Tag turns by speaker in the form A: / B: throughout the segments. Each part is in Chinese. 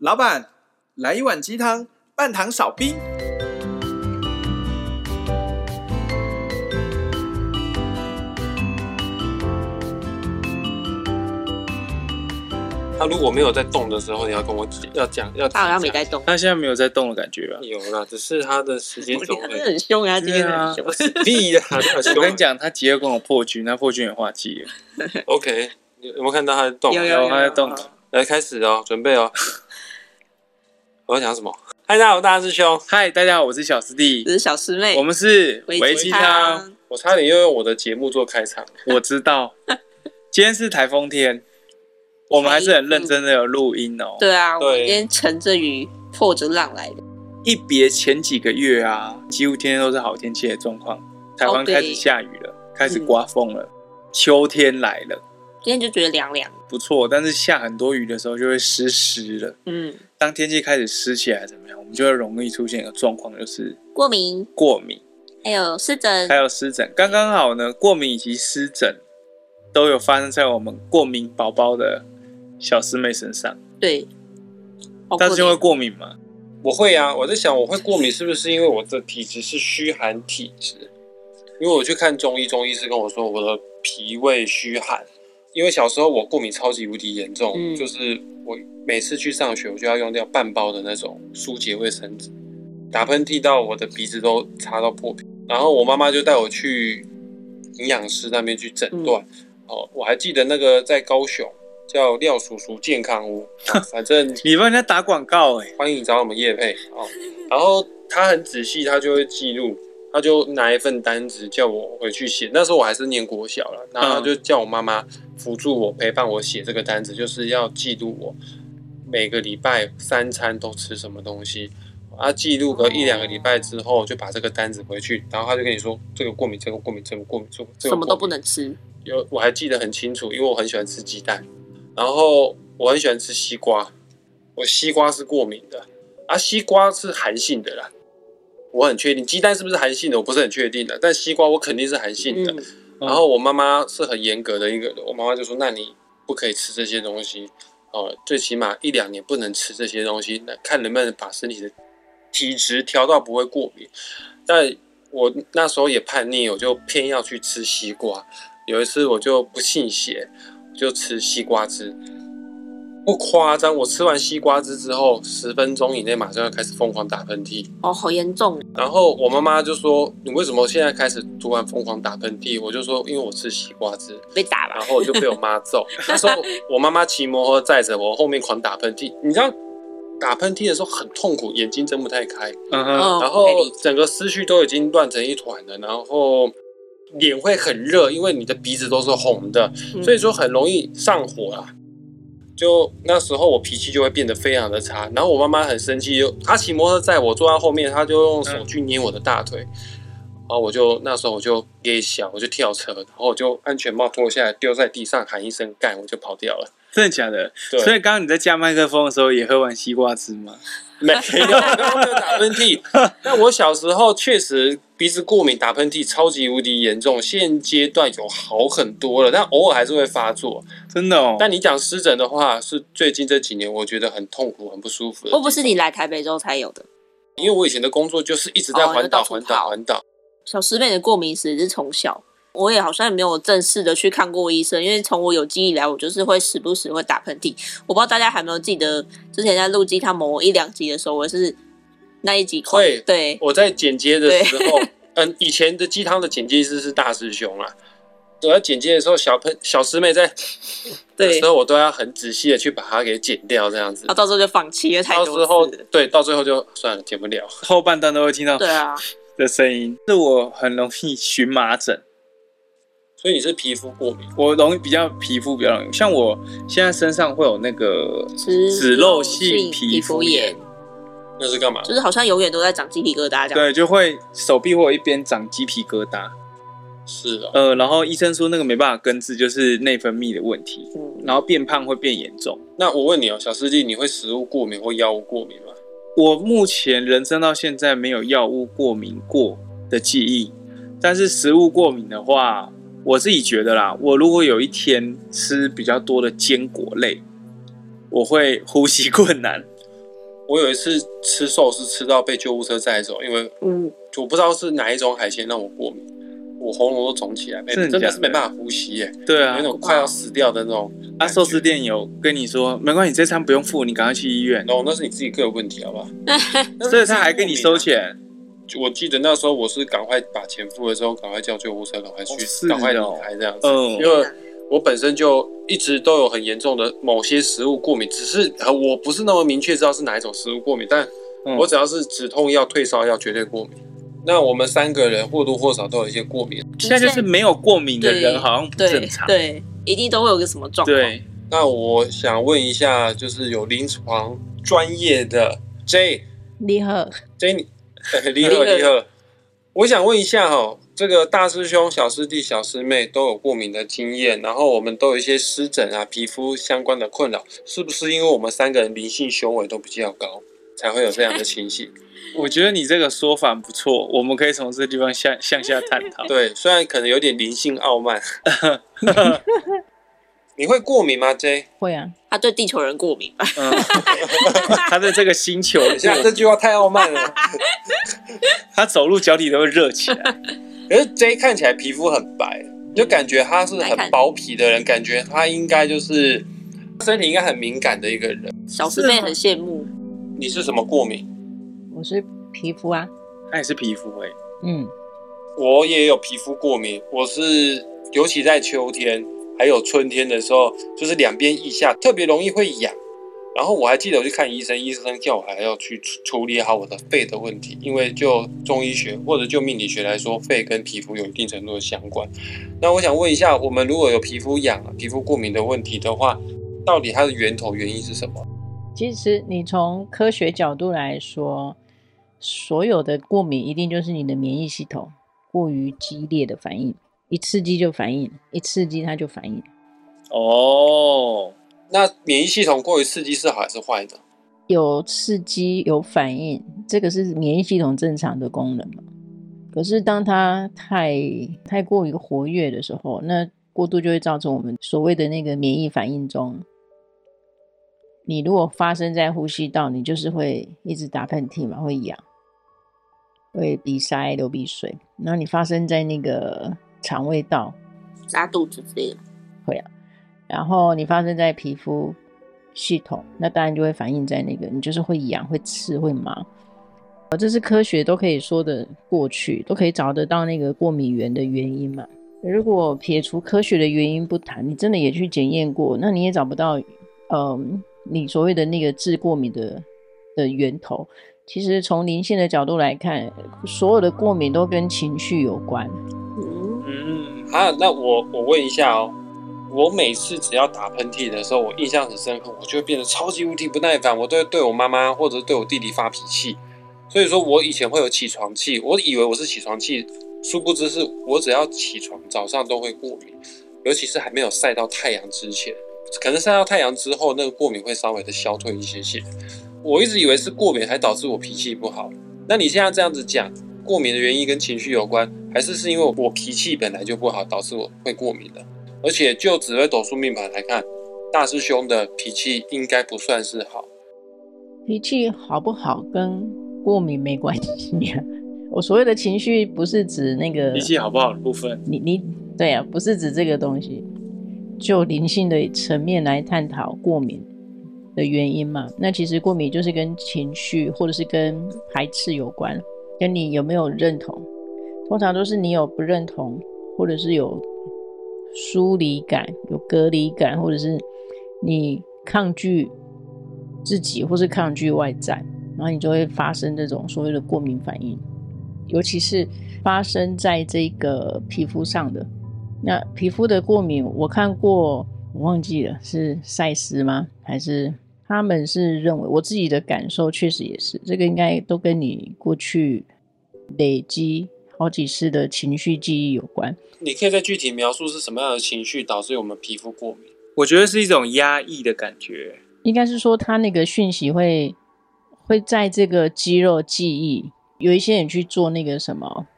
A: 老板，来一碗鸡汤，半糖少冰。
B: 他如果没有在动的时候，你要跟我讲，要讲，要
C: 他好像没在动。
D: 他现在没有在动的感觉吧？
B: 有啦，只是他的时间轴
C: 很凶啊，今天很凶。
B: 屁呀！
D: 我跟你讲，他急着跟我破军，那破军也化气了。
B: OK，有没有看到他在动？
C: 有有有，
D: 他在动。
B: 来开始哦，准备哦。我要讲什么？嗨，大家好，我大师兄。
D: 嗨，大家好，我是小师弟，
C: 我是小师妹。
D: 我们是
C: 维鸡汤。
B: 我差点又用我的节目做开场。
D: 我知道，今天是台风天。我们还是很认真的有录音哦。
C: 对啊，我今天乘着雨破着浪来的。
D: 一别前几个月啊，几乎天天都是好天气的状况。台湾开始下雨了，开始刮风了，秋天来了。
C: 今天就觉得凉凉，
D: 不错。但是下很多雨的时候就会湿湿的。嗯，当天气开始湿起来怎么样？我们就会容易出现一个状况，就是
C: 过敏、
D: 过敏，
C: 还有湿疹，
D: 还有湿疹。刚刚好呢，过敏以及湿疹都有发生在我们过敏宝宝的小师妹身上，
C: 对，
D: 但是就会过敏吗？
B: 我会啊，我在想我会过敏是不是因为我的体质是虚寒体质？因为我去看中医，中医是跟我说我的脾胃虚寒。因为小时候我过敏超级无敌严重，嗯、就是我每次去上学，我就要用掉半包的那种舒洁卫生纸，打喷嚏到我的鼻子都擦到破皮。然后我妈妈就带我去营养师那边去诊断。嗯、哦，我还记得那个在高雄。叫廖叔叔健康屋，反正
D: 你帮人家打广告哎，
B: 欢迎找我们叶佩哦。然后他很仔细，他就会记录，他就拿一份单子叫我回去写。那时候我还是念国小了，然后他就叫我妈妈辅助我陪伴我写这个单子，就是要记录我每个礼拜三餐都吃什么东西。啊，记录个一两个礼拜之后，就把这个单子回去，然后他就跟你说这个过敏，这个过敏，这个过敏，这个
C: 什么都不能吃。
B: 有我还记得很清楚，因为我很喜欢吃鸡蛋。然后我很喜欢吃西瓜，我西瓜是过敏的啊，西瓜是寒性的啦，我很确定。鸡蛋是不是寒性的，我不是很确定的，但西瓜我肯定是寒性的。嗯、然后我妈妈是很严格的一个，我妈妈就说：“那你不可以吃这些东西哦，最起码一两年不能吃这些东西，那看能不能把身体的体质调到不会过敏。”但我那时候也叛逆，我就偏要去吃西瓜。有一次我就不信邪。就吃西瓜汁，不夸张。我吃完西瓜汁之后，十分钟以内马上要开始疯狂打喷嚏。
C: 哦，好严重。
B: 然后我妈妈就说：“你为什么现在开始突然疯狂打喷嚏？”我就说：“因为我吃西瓜汁
C: 被打了。”
B: 然后我就被我妈揍。那时候我妈妈骑摩托载着我后面狂打喷嚏，你知道打喷嚏的时候很痛苦，眼睛睁不太开。嗯哼。然后整个思绪都已经乱成一团了，然后。脸会很热，因为你的鼻子都是红的，所以说很容易上火啊。就那时候我脾气就会变得非常的差，然后我妈妈很生气，就她骑摩托在我坐在后面，她就用手去捏我的大腿，然后我就那时候我就给小，我就跳车，然后我就安全帽脱下来丢在地上，喊一声干，我就跑掉了。
D: 真的假的？所以刚刚你在加麦克风的时候也喝完西瓜汁吗？
B: 没有，没有打喷嚏。但我小时候确实鼻子过敏，打喷嚏超级无敌严重。现阶段有好很多了，但偶尔还是会发作。
D: 真的哦。
B: 但你讲湿疹的话，是最近这几年我觉得很痛苦、很不舒服的。
C: 会不是你来台北之后才有的？
B: 因为我以前的工作就是一直在环岛、环岛、环岛。
C: 小师妹的过敏史是从小。我也好像也没有正式的去看过医生，因为从我有记忆以来，我就是会时不时会打喷嚏。我不知道大家还没有记得之前在录鸡汤某一两集的时候，我是那一集会对
B: 我在剪接的时候，嗯，以前的鸡汤的剪接师是大师兄啊。我在剪接的时候，小喷小师妹在 对的时候，我都要很仔细的去把它给剪掉，这样子。
C: 啊到时候就放弃了太多，
B: 到时候对，到最后就算了，剪不了。
D: 后半段都会听到
C: 对啊
D: 的声音，是我很容易荨麻疹。
B: 所以你是皮肤过敏？
D: 我容易比较皮肤比较容易，像我现在身上会有那个脂漏性皮肤炎，
B: 那是干嘛？
C: 就是好像永远都在长鸡皮疙瘩这样。
D: 对，就会手臂或一边长鸡皮疙瘩。
B: 是的。
D: 呃，然后医生说那个没办法根治，就是内分泌的问题。嗯。然后变胖会变严重。
B: 那我问你哦，小师弟，你会食物过敏或药物过敏吗？
D: 我目前人生到现在没有药物过敏过的记忆，但是食物过敏的话。我自己觉得啦，我如果有一天吃比较多的坚果类，我会呼吸 困难。
B: 我有一次吃寿司吃到被救护车载走，因为
C: 嗯，
B: 我不知道是哪一种海鲜让我过敏，我喉咙都肿起来，没
D: 真的
B: 真的是没办法呼吸耶，
D: 对啊
B: 有那，种快要死掉的那种。
D: 啊，寿司店有跟你说没关系，这餐不用付，你赶快去医院，
B: 哦，那是你自己个人问题，好不好？
D: 所以他还跟你收钱。
B: 我记得那时候我是赶快把钱付了之后，赶快叫救护车，赶快去，赶、快离
D: 哦
B: 开这样子。
D: 嗯
B: 因为我本身就一直都有很严重的某些食物过敏，只是呃我不是那么明确知道是哪一种食物过敏，但
D: 嗯
B: 我只要是止痛药、退烧药绝对过敏。那我们三个人或多或少都有一些过敏。
D: 现在就是没有过敏的人好像不正
C: 对
D: 常。
C: 对，一定都会有个什么状况。
D: 对，
B: 那我想问一下，就是有临床专业的 J
E: 你好
B: ，J 你，好，你好，我想问一下哈，这个大师兄、小师弟、小师妹都有过敏的经验，然后我们都有一些湿疹啊、皮肤相关的困扰，是不是因为我们三个人灵性修为都比较高，才会有这样的情形？
D: 我觉得你这个说法不错，我们可以从这个地方向向下探讨。
B: 对，虽然可能有点灵性傲慢。你会过敏吗，J？
E: 会啊，
C: 他对地球人过敏吧？
D: 嗯，他对这个星球，
B: 等一下，这句话太傲慢了。
D: 他走路脚底都会热起来。
B: 可是 J 看起来皮肤很白，就感觉他是很薄皮的人，感觉他应该就是身体应该很敏感的一个人。
C: 小师妹很羡慕。
B: 你是什么过敏？
E: 我是皮肤啊，
D: 他也是皮肤哎、
E: 嗯，
B: 我也有皮肤过敏，我是尤其在秋天还有春天的时候，就是两边腋下特别容易会痒。然后我还记得我去看医生，医生叫我还要去处理好我的肺的问题，因为就中医学或者就命理学来说，肺跟皮肤有一定程度的相关。那我想问一下，我们如果有皮肤痒、皮肤过敏的问题的话，到底它的源头原因是什么？
E: 其实你从科学角度来说，所有的过敏一定就是你的免疫系统过于激烈的反应，一刺激就反应，一刺激它就反应。
D: 哦，
B: 那免疫系统过于刺激是好还是坏的？
E: 有刺激有反应，这个是免疫系统正常的功能嘛。可是当它太太过于活跃的时候，那过度就会造成我们所谓的那个免疫反应中。你如果发生在呼吸道，你就是会一直打喷嚏嘛，会痒，会鼻塞、流鼻水。然后你发生在那个肠胃道，
C: 拉肚子之类的。
E: 会啊。然后你发生在皮肤系统，那当然就会反映在那个，你就是会痒、会刺、会麻。这是科学都可以说的过去，都可以找得到那个过敏源的原因嘛。如果撇除科学的原因不谈，你真的也去检验过，那你也找不到，嗯，你所谓的那个治过敏的的源头。其实从灵性的角度来看，所有的过敏都跟情绪有
D: 关。
B: 啊，那我我问一下哦，我每次只要打喷嚏的时候，我印象很深刻，我就会变得超级无敌不耐烦，我都会对我妈妈或者对我弟弟发脾气。所以说我以前会有起床气，我以为我是起床气，殊不知是我只要起床早上都会过敏，尤其是还没有晒到太阳之前，可能晒到太阳之后，那个过敏会稍微的消退一些些。我一直以为是过敏才导致我脾气不好，那你现在这样子讲，过敏的原因跟情绪有关，还是是因为我脾气本来就不好，导致我会过敏的？而且就紫微斗数命盘来看，大师兄的脾气应该不算是好。
E: 脾气好不好跟过敏没关系啊。我所谓的情绪不是指那个
D: 脾气好不好的部分。
E: 你你对啊，不是指这个东西。就灵性的层面来探讨过敏的原因嘛。那其实过敏就是跟情绪或者是跟排斥有关，跟你有没有认同。通常都是你有不认同，或者是有疏离感、有隔离感，或者是你抗拒自己，或是抗拒外在，然后你就会发生这种所谓的过敏反应，尤其是发生在这个皮肤上的。那皮肤的过敏，我看过，我忘记了是赛斯吗？还是他们是认为？我自己的感受确实也是，这个应该都跟你过去累积好几次的情绪记忆有关。
B: 你可以再具体描述是什么样的情绪导致我们皮肤过敏？
D: 我觉得是一种压抑的感觉。
E: 应该是说，他那个讯息会会在这个肌肉记忆。有一些人去做那个什么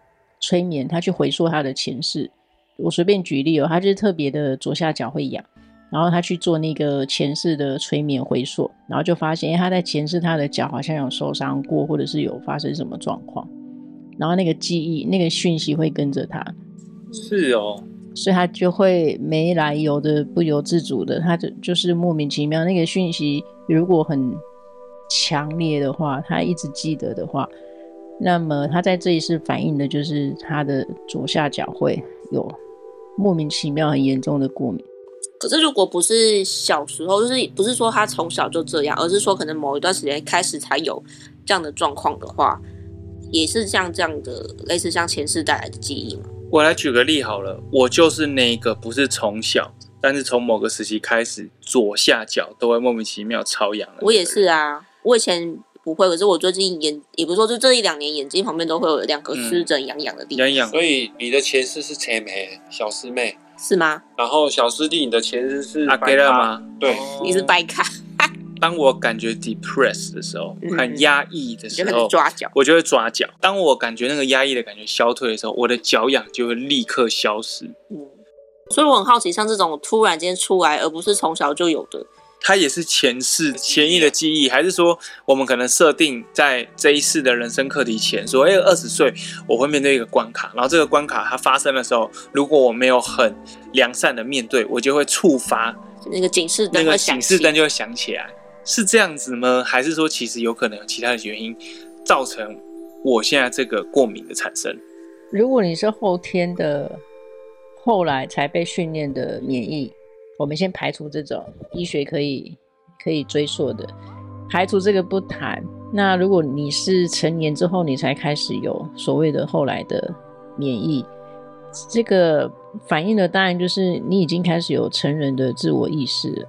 E: 催眠，他去回溯他的前世。我随便举例哦，他就是特别的左下角会痒，然后他去做那个前世的催眠回溯，然后就发现，哎，他在前世他的脚好像有受伤过，或者是有发生什么状况，然后那个记忆、那个讯息会跟着他。
D: 是哦，
E: 所以他就会没来由的、不由自主的，他就就是莫名其妙。那个讯息如果很强烈的话，他一直记得的话，那么他在这一世反映的就是他的左下角会有莫名其妙很严重的过敏。
C: 可是，如果不是小时候，就是不是说他从小就这样，而是说可能某一段时间开始才有这样的状况的话，也是像这样的类似像前世带来的记忆吗？
D: 我来举个例好了，我就是那个不是从小，但是从某个时期开始，左下角都会莫名其妙超痒。
C: 我也是啊，我以前不会，可是我最近眼也不是说就这一两年眼睛旁边都会有两个湿疹痒痒的地方。
D: 痒痒。
B: 所以你的前世是前妹小师妹。
C: 是吗？
B: 然后小师弟，你的前世是
D: 阿给了吗？
B: 对，
C: 你是白卡。
D: 当我感觉 depressed 的时候，很压抑的时候，
C: 就抓脚，
D: 我就会抓脚。当我感觉那个压抑的感觉消退的时候，我的脚痒就会立刻消失。
C: 嗯，所以我很好奇，像这种突然间出来，而不是从小就有的。
D: 它也是前世前意的记忆，还是说我们可能设定在这一世的人生课题前，说，哎，二十岁我会面对一个关卡，然后这个关卡它发生的时候，如果我没有很良善的面对，我就会触发
C: 那个警示灯，
D: 那个警示灯就会响起来，是这样子吗？还是说其实有可能有其他的原因造成我现在这个过敏的产生？
E: 如果你是后天的，后来才被训练的免疫。我们先排除这种医学可以可以追溯的，排除这个不谈。那如果你是成年之后，你才开始有所谓的后来的免疫，这个反映的当然就是你已经开始有成人的自我意识了。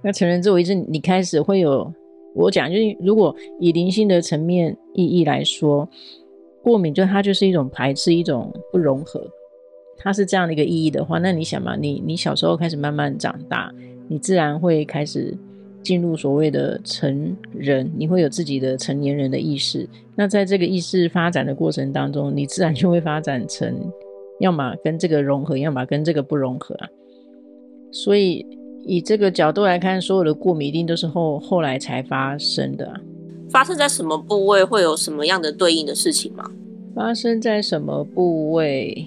E: 那成人自我意识，你开始会有，我讲就是，如果以灵性的层面意义来说，过敏就它就是一种排斥，一种不融合。它是这样的一个意义的话，那你想嘛，你你小时候开始慢慢长大，你自然会开始进入所谓的成人，你会有自己的成年人的意识。那在这个意识发展的过程当中，你自然就会发展成，要么跟这个融合，要么跟这个不融合啊。所以以这个角度来看，所有的过敏一定都是后后来才发生的啊。
C: 发生在什么部位会有什么样的对应的事情吗？
E: 发生在什么部位？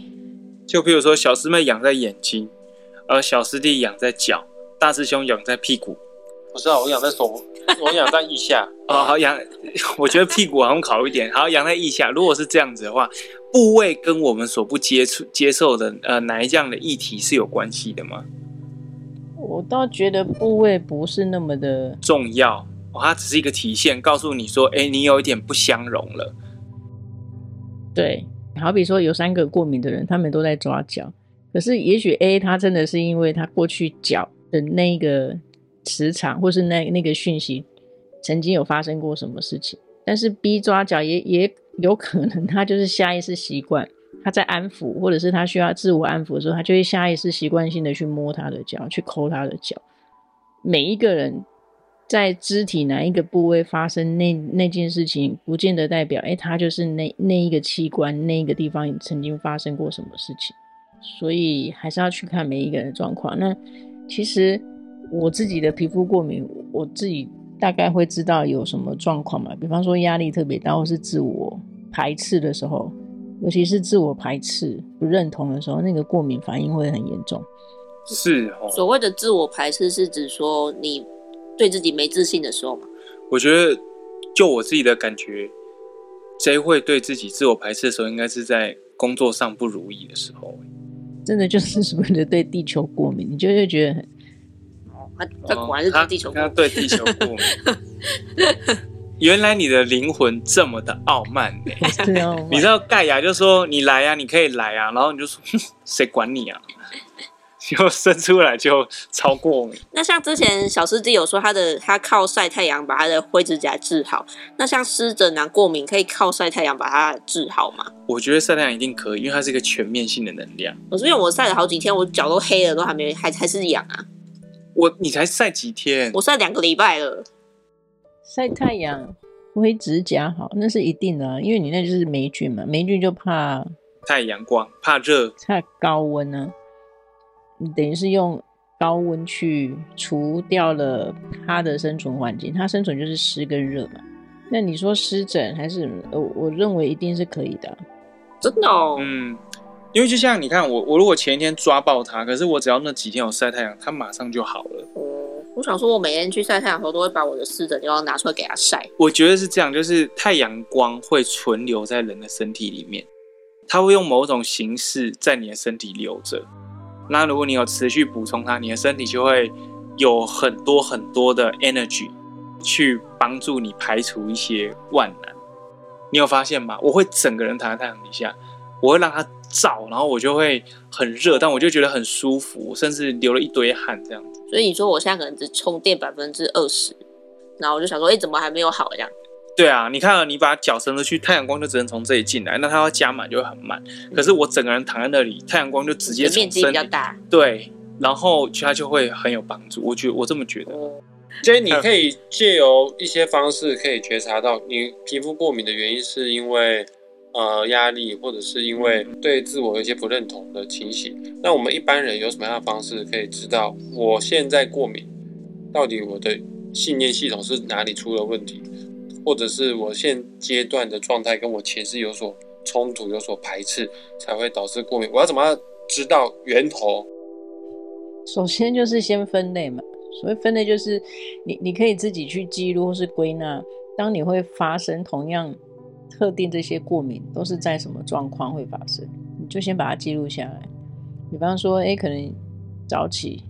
D: 就比如说，小师妹痒在眼睛，而小师弟痒在脚，大师兄痒在屁股。
B: 不是啊，我痒在手，我痒在腋下。
D: 哦，好痒，我觉得屁股好像好一点。好，痒在腋下。如果是这样子的话，部位跟我们所不接触、接受的呃哪一样的议题是有关系的吗？
E: 我倒觉得部位不是那么的
D: 重要，哦，它只是一个体现，告诉你说，哎，你有一点不相容了。
E: 对。好比说有三个过敏的人，他们都在抓脚，可是也许 A 他真的是因为他过去脚的那个磁场，或是那那个讯息曾经有发生过什么事情，但是 B 抓脚也也有可能他就是下意识习惯，他在安抚或者是他需要自我安抚的时候，他就会下意识习惯性的去摸他的脚，去抠他的脚，每一个人。在肢体哪一个部位发生那那件事情，不见得代表，哎，它就是那那一个器官那一个地方曾经发生过什么事情，所以还是要去看每一个人的状况。那其实我自己的皮肤过敏，我自己大概会知道有什么状况嘛。比方说压力特别大，或是自我排斥的时候，尤其是自我排斥不认同的时候，那个过敏反应会很严重。
D: 是哦。
C: 所谓的自我排斥是指说你。对自己没自信的时候嘛，
D: 我觉得就我自己的感觉，谁会对自己自我排斥的时候，应该是在工作上不如意的时候。
E: 真的就是 所谓的对地球过敏，你就会觉得很……
C: 哦，他果然是对地球过敏，
D: 他对地球过敏。原来你的灵魂这么的傲慢 呢？你知道盖亚就说：“你来呀、啊，你可以来啊。”然后你就说：“哼，谁管你啊？”就生出来就超过敏。
C: 那像之前小师弟有说，他的他靠晒太阳把他的灰指甲治好。那像湿疹啊过敏，可以靠晒太阳把它治好吗？
D: 我觉得晒太阳一定可以，因为它是一个全面性的能量。
C: 我是因为我晒了好几天，我脚都黑了，都还没还还是痒啊。
D: 我你才晒几天？
C: 我晒两个礼拜了。
E: 晒太阳灰指甲好，那是一定的啊，因为你那就是霉菌嘛，霉菌就怕
D: 太阳光，怕热，
E: 怕高温呢、啊。你等于是用高温去除掉了它的生存环境，它生存就是湿跟热嘛。那你说湿疹还是我我认为一定是可以的，
C: 真的哦。
D: 嗯，因为就像你看我，我如果前一天抓爆它，可是我只要那几天有晒太阳，它马上就好了。
C: 哦，我想说，我每天去晒太阳的时候，都会把我的湿疹要拿出来给它晒。
D: 我觉得是这样，就是太阳光会存留在人的身体里面，它会用某种形式在你的身体留着。那如果你有持续补充它，你的身体就会有很多很多的 energy。去帮助你排除一些万难，你有发现吗？我会整个人躺在太阳底下，我会让它照，然后我就会很热，但我就觉得很舒服，甚至流了一堆汗这样子。
C: 所以你说我现在可能只充电百分之二十，然后我就想说，哎，怎么还没有好这样？
D: 对啊，你看，你把脚伸出去，太阳光就只能从这里进来，那它要加满就会很慢。可是我整个人躺在那里，太阳光就直接从
C: 面积比较大，
D: 对，然后它就会很有帮助。我觉得我这么觉得。
C: 嗯
B: 所以你可以借由一些方式，可以觉察到你皮肤过敏的原因，是因为呃压力，或者是因为对自我有一些不认同的情形。那我们一般人有什么样的方式可以知道我现在过敏，到底我的信念系统是哪里出了问题，或者是我现阶段的状态跟我前世有所冲突、有所排斥，才会导致过敏？我要怎么知道源头？
E: 首先就是先分类嘛。所谓分类，就是你你可以自己去记录或是归纳，当你会发生同样特定这些过敏，都是在什么状况会发生，你就先把它记录下来。比方说，哎，可能早起，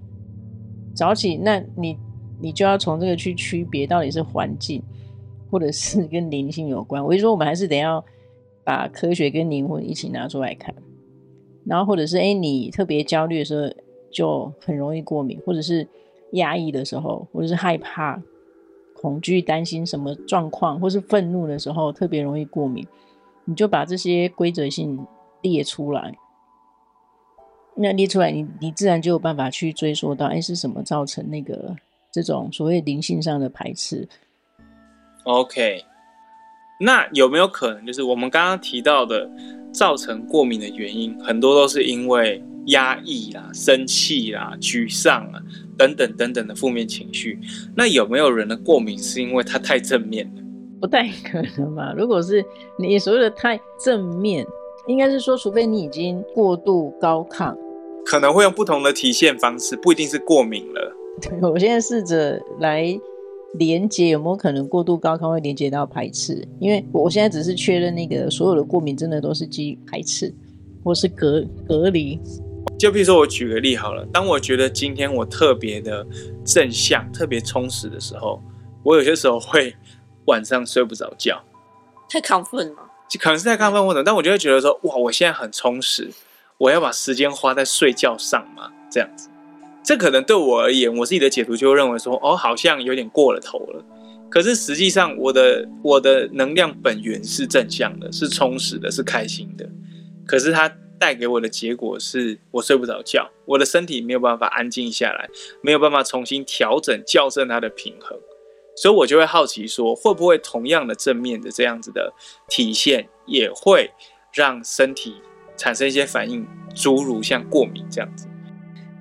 E: 早起，那你你就要从这个去区别到底是环境，或者是 跟灵性有关。我就说，我们还是得要把科学跟灵魂一起拿出来看。然后，或者是哎，你特别焦虑的时候，就很容易过敏，或者是。压抑的时候，或者是害怕、恐惧、担心什么状况，或是愤怒的时候，特别容易过敏。你就把这些规则性列出来，那列出来你，你你自然就有办法去追溯到，哎，是什么造成那个这种所谓灵性上的排斥
D: ？OK，那有没有可能，就是我们刚刚提到的造成过敏的原因，很多都是因为压抑啦、生气啦、沮丧啊。等等等等的负面情绪，那有没有人的过敏是因为他太正面了？
E: 不太可能吧？如果是你所谓的太正面，应该是说，除非你已经过度高亢，
D: 可能会用不同的体现方式，不一定是过敏了。
E: 对，我现在试着来连接有没有可能过度高亢会连接到排斥，因为我现在只是确认那个所有的过敏真的都是基于排斥或是隔隔离。
D: 就比如说，我举个例好了。当我觉得今天我特别的正向、特别充实的时候，我有些时候会晚上睡不着觉，
C: 太亢奋了。
D: 就可能是太亢奋或者，但我就会觉得说，哇，我现在很充实，我要把时间花在睡觉上嘛，这样子。这可能对我而言，我自己的解读就会认为说，哦，好像有点过了头了。可是实际上，我的我的能量本源是正向的，是充实的，是开心的。可是它。带给我的结果是我睡不着觉，我的身体没有办法安静下来，没有办法重新调整校正它的平衡，所以我就会好奇说，会不会同样的正面的这样子的体现，也会让身体产生一些反应，诸如像过敏这样子？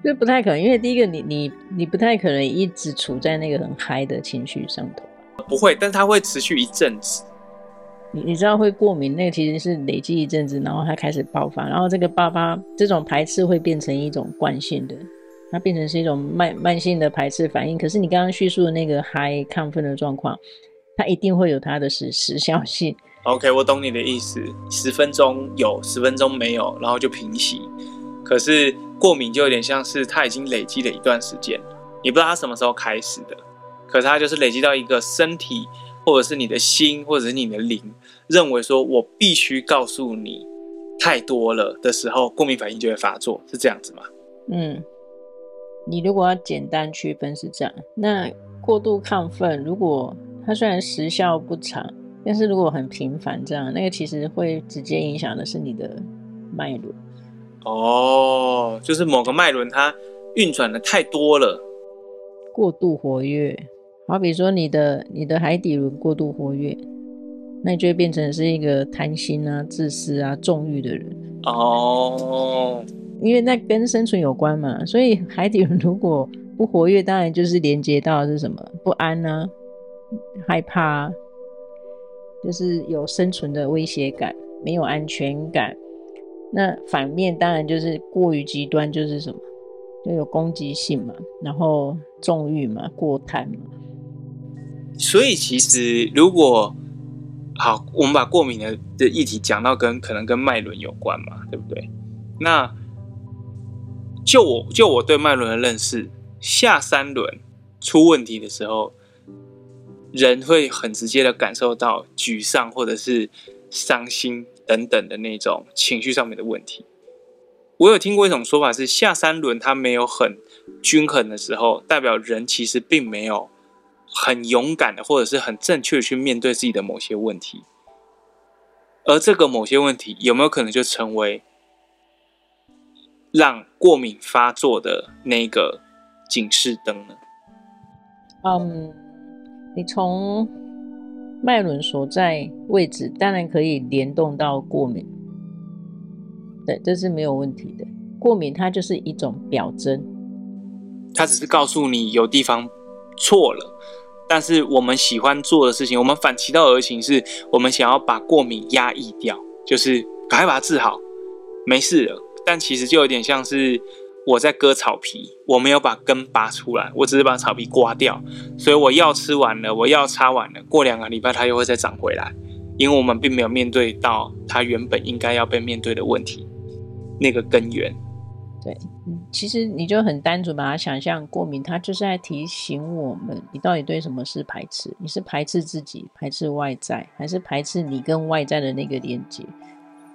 E: 这不太可能，因为第一个你，你你你不太可能一直处在那个很嗨的情绪上头，
D: 不会，但它会持续一阵子。
E: 你你知道会过敏，那个其实是累积一阵子，然后它开始爆发，然后这个爆发这种排斥会变成一种惯性的，它变成是一种慢慢性的排斥反应。可是你刚刚叙述的那个嗨亢奋的状况，它一定会有它的时时效性。
D: OK，我懂你的意思，十分钟有，十分钟没有，然后就平息。可是过敏就有点像是它已经累积了一段时间，你不知道它什么时候开始的，可是它就是累积到一个身体。或者是你的心，或者是你的灵，认为说我必须告诉你太多了的时候，过敏反应就会发作，是这样子吗？
E: 嗯，你如果要简单区分是这样，那过度亢奋，如果它虽然时效不长，但是如果很频繁这样，那个其实会直接影响的是你的脉轮。
D: 哦，就是某个脉轮它运转的太多了，
E: 过度活跃。好比说，你的你的海底轮过度活跃，那你就会变成是一个贪心啊、自私啊、纵欲的人。
D: 哦，
E: 因为那跟生存有关嘛，所以海底轮如果不活跃，当然就是连接到是什么不安啊、害怕啊，就是有生存的威胁感，没有安全感。那反面当然就是过于极端，就是什么就有攻击性嘛，然后纵欲嘛，过贪嘛。
D: 所以其实如果好，我们把过敏的的议题讲到跟可能跟脉轮有关嘛，对不对？那就我就我对脉轮的认识，下三轮出问题的时候，人会很直接的感受到沮丧或者是伤心等等的那种情绪上面的问题。我有听过一种说法是，下三轮它没有很均衡的时候，代表人其实并没有。很勇敢的，或者是很正确的去面对自己的某些问题，而这个某些问题有没有可能就成为让过敏发作的那个警示灯呢？
E: 嗯，你从脉轮所在位置，当然可以联动到过敏，对，这是没有问题的。过敏它就是一种表征，
D: 它只是告诉你有地方错了。但是我们喜欢做的事情，我们反其道而行，是我们想要把过敏压抑掉，就是赶快把它治好，没事了。但其实就有点像是我在割草皮，我没有把根拔出来，我只是把草皮刮掉。所以我药吃完了，我药擦完了，过两个礼拜它又会再长回来，因为我们并没有面对到它原本应该要被面对的问题，那个根源。
E: 对，其实你就很单纯把它想象过敏，它就是在提醒我们，你到底对什么事排斥？你是排斥自己，排斥外在，还是排斥你跟外在的那个连接？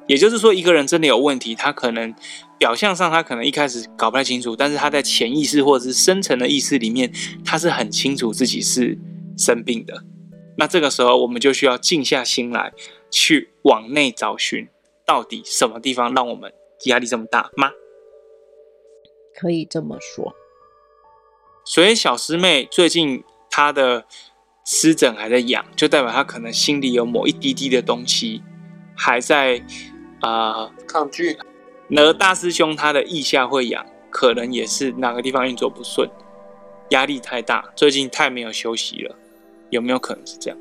D: 也就是说，一个人真的有问题，他可能表象上他可能一开始搞不太清楚，但是他在潜意识或者是深层的意识里面，他是很清楚自己是生病的。那这个时候，我们就需要静下心来，去往内找寻，到底什么地方让我们压力这么大吗？
E: 可以这么说，
D: 所以小师妹最近她的湿疹还在痒，就代表她可能心里有某一滴滴的东西还在啊、呃、
B: 抗拒。
D: 而大师兄他的腋下会痒，可能也是哪个地方运作不顺，压力太大，最近太没有休息了，有没有可能是这样？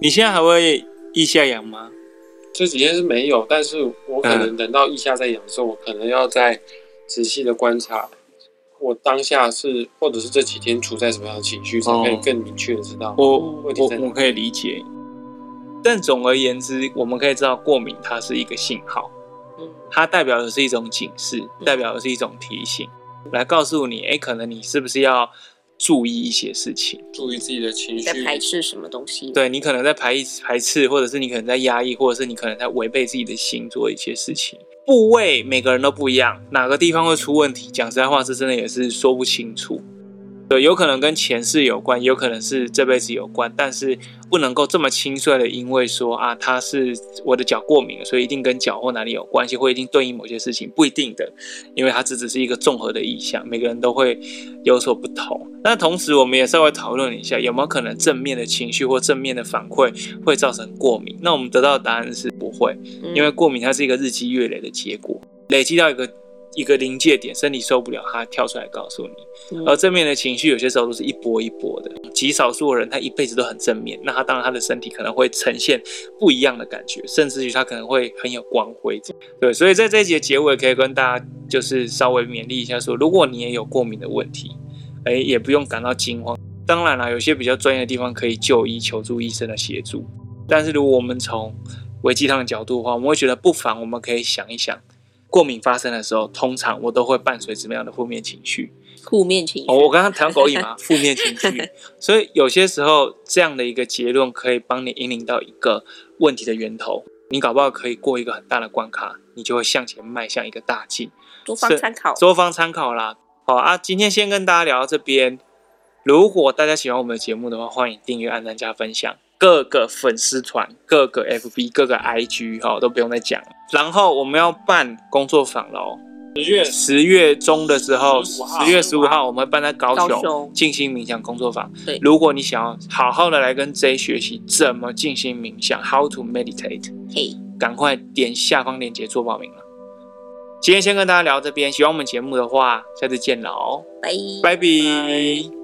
D: 你现在还会腋下痒吗？
B: 这几天是没有，但是我可能等到腋下再痒的时候，我可能要再。仔细的观察，我当下是或者是这几天处在什么样的情绪，才可以更明确的知道。
D: 我我我可以理解，但总而言之，我们可以知道过敏它是一个信号，它代表的是一种警示，代表的是一种提醒，来告诉你，哎，可能你是不是要注意一些事情，
B: 注意自己的情绪，
C: 在排斥什么东西？
D: 对，你可能在排排斥，或者是你可能在压抑，或者是你可能在违背自己的心做一些事情。部位每个人都不一样，哪个地方会出问题？讲实在话，这真的也是说不清楚。对，有可能跟前世有关，有可能是这辈子有关，但是不能够这么轻率的，因为说啊，他是我的脚过敏，所以一定跟脚或哪里有关系，或一定对应某些事情，不一定的，因为它这只是一个综合的意向，每个人都会有所不同。那同时，我们也稍微讨论一下，有没有可能正面的情绪或正面的反馈会造成过敏？那我们得到的答案是不会，因为过敏它是一个日积月累的结果，累积到一个。一个临界点，身体受不了，他跳出来告诉你。而正面的情绪有些时候都是一波一波的，极少数的人他一辈子都很正面，那他当然他的身体可能会呈现不一样的感觉，甚至于他可能会很有光辉。对，所以在这一节结尾可以跟大家就是稍微勉励一下说，如果你也有过敏的问题，哎，也不用感到惊慌。当然了，有些比较专业的地方可以就医求助医生的协助，但是如果我们从维鸡汤的角度的话，我们会觉得不妨我们可以想一想。过敏发生的时候，通常我都会伴随什么样的负面情绪？
C: 负面情绪。
D: 哦，我刚刚谈狗瘾嘛，负面情绪。所以有些时候，这样的一个结论可以帮你引领到一个问题的源头。你搞不好可以过一个很大的关卡，你就会向前迈向一个大进。
C: 多方参考，
D: 多方参考啦。好啊，今天先跟大家聊到这边。如果大家喜欢我们的节目的话，欢迎订阅、按赞、加分享。各个粉丝团、各个 FB、各个 IG 哈，都不用再讲了。然后我们要办工作坊喽，十月。十月中的时候，十月十五号。我们会办在高雄静心冥想工作坊。对，如果你想要好好的来跟 J 学习怎么静心冥想，How to meditate，嘿，赶快点下方链接做报名了。今天先跟大家聊这边，喜欢我们节目的话，下次见了哦，
C: 拜
D: 拜。拜。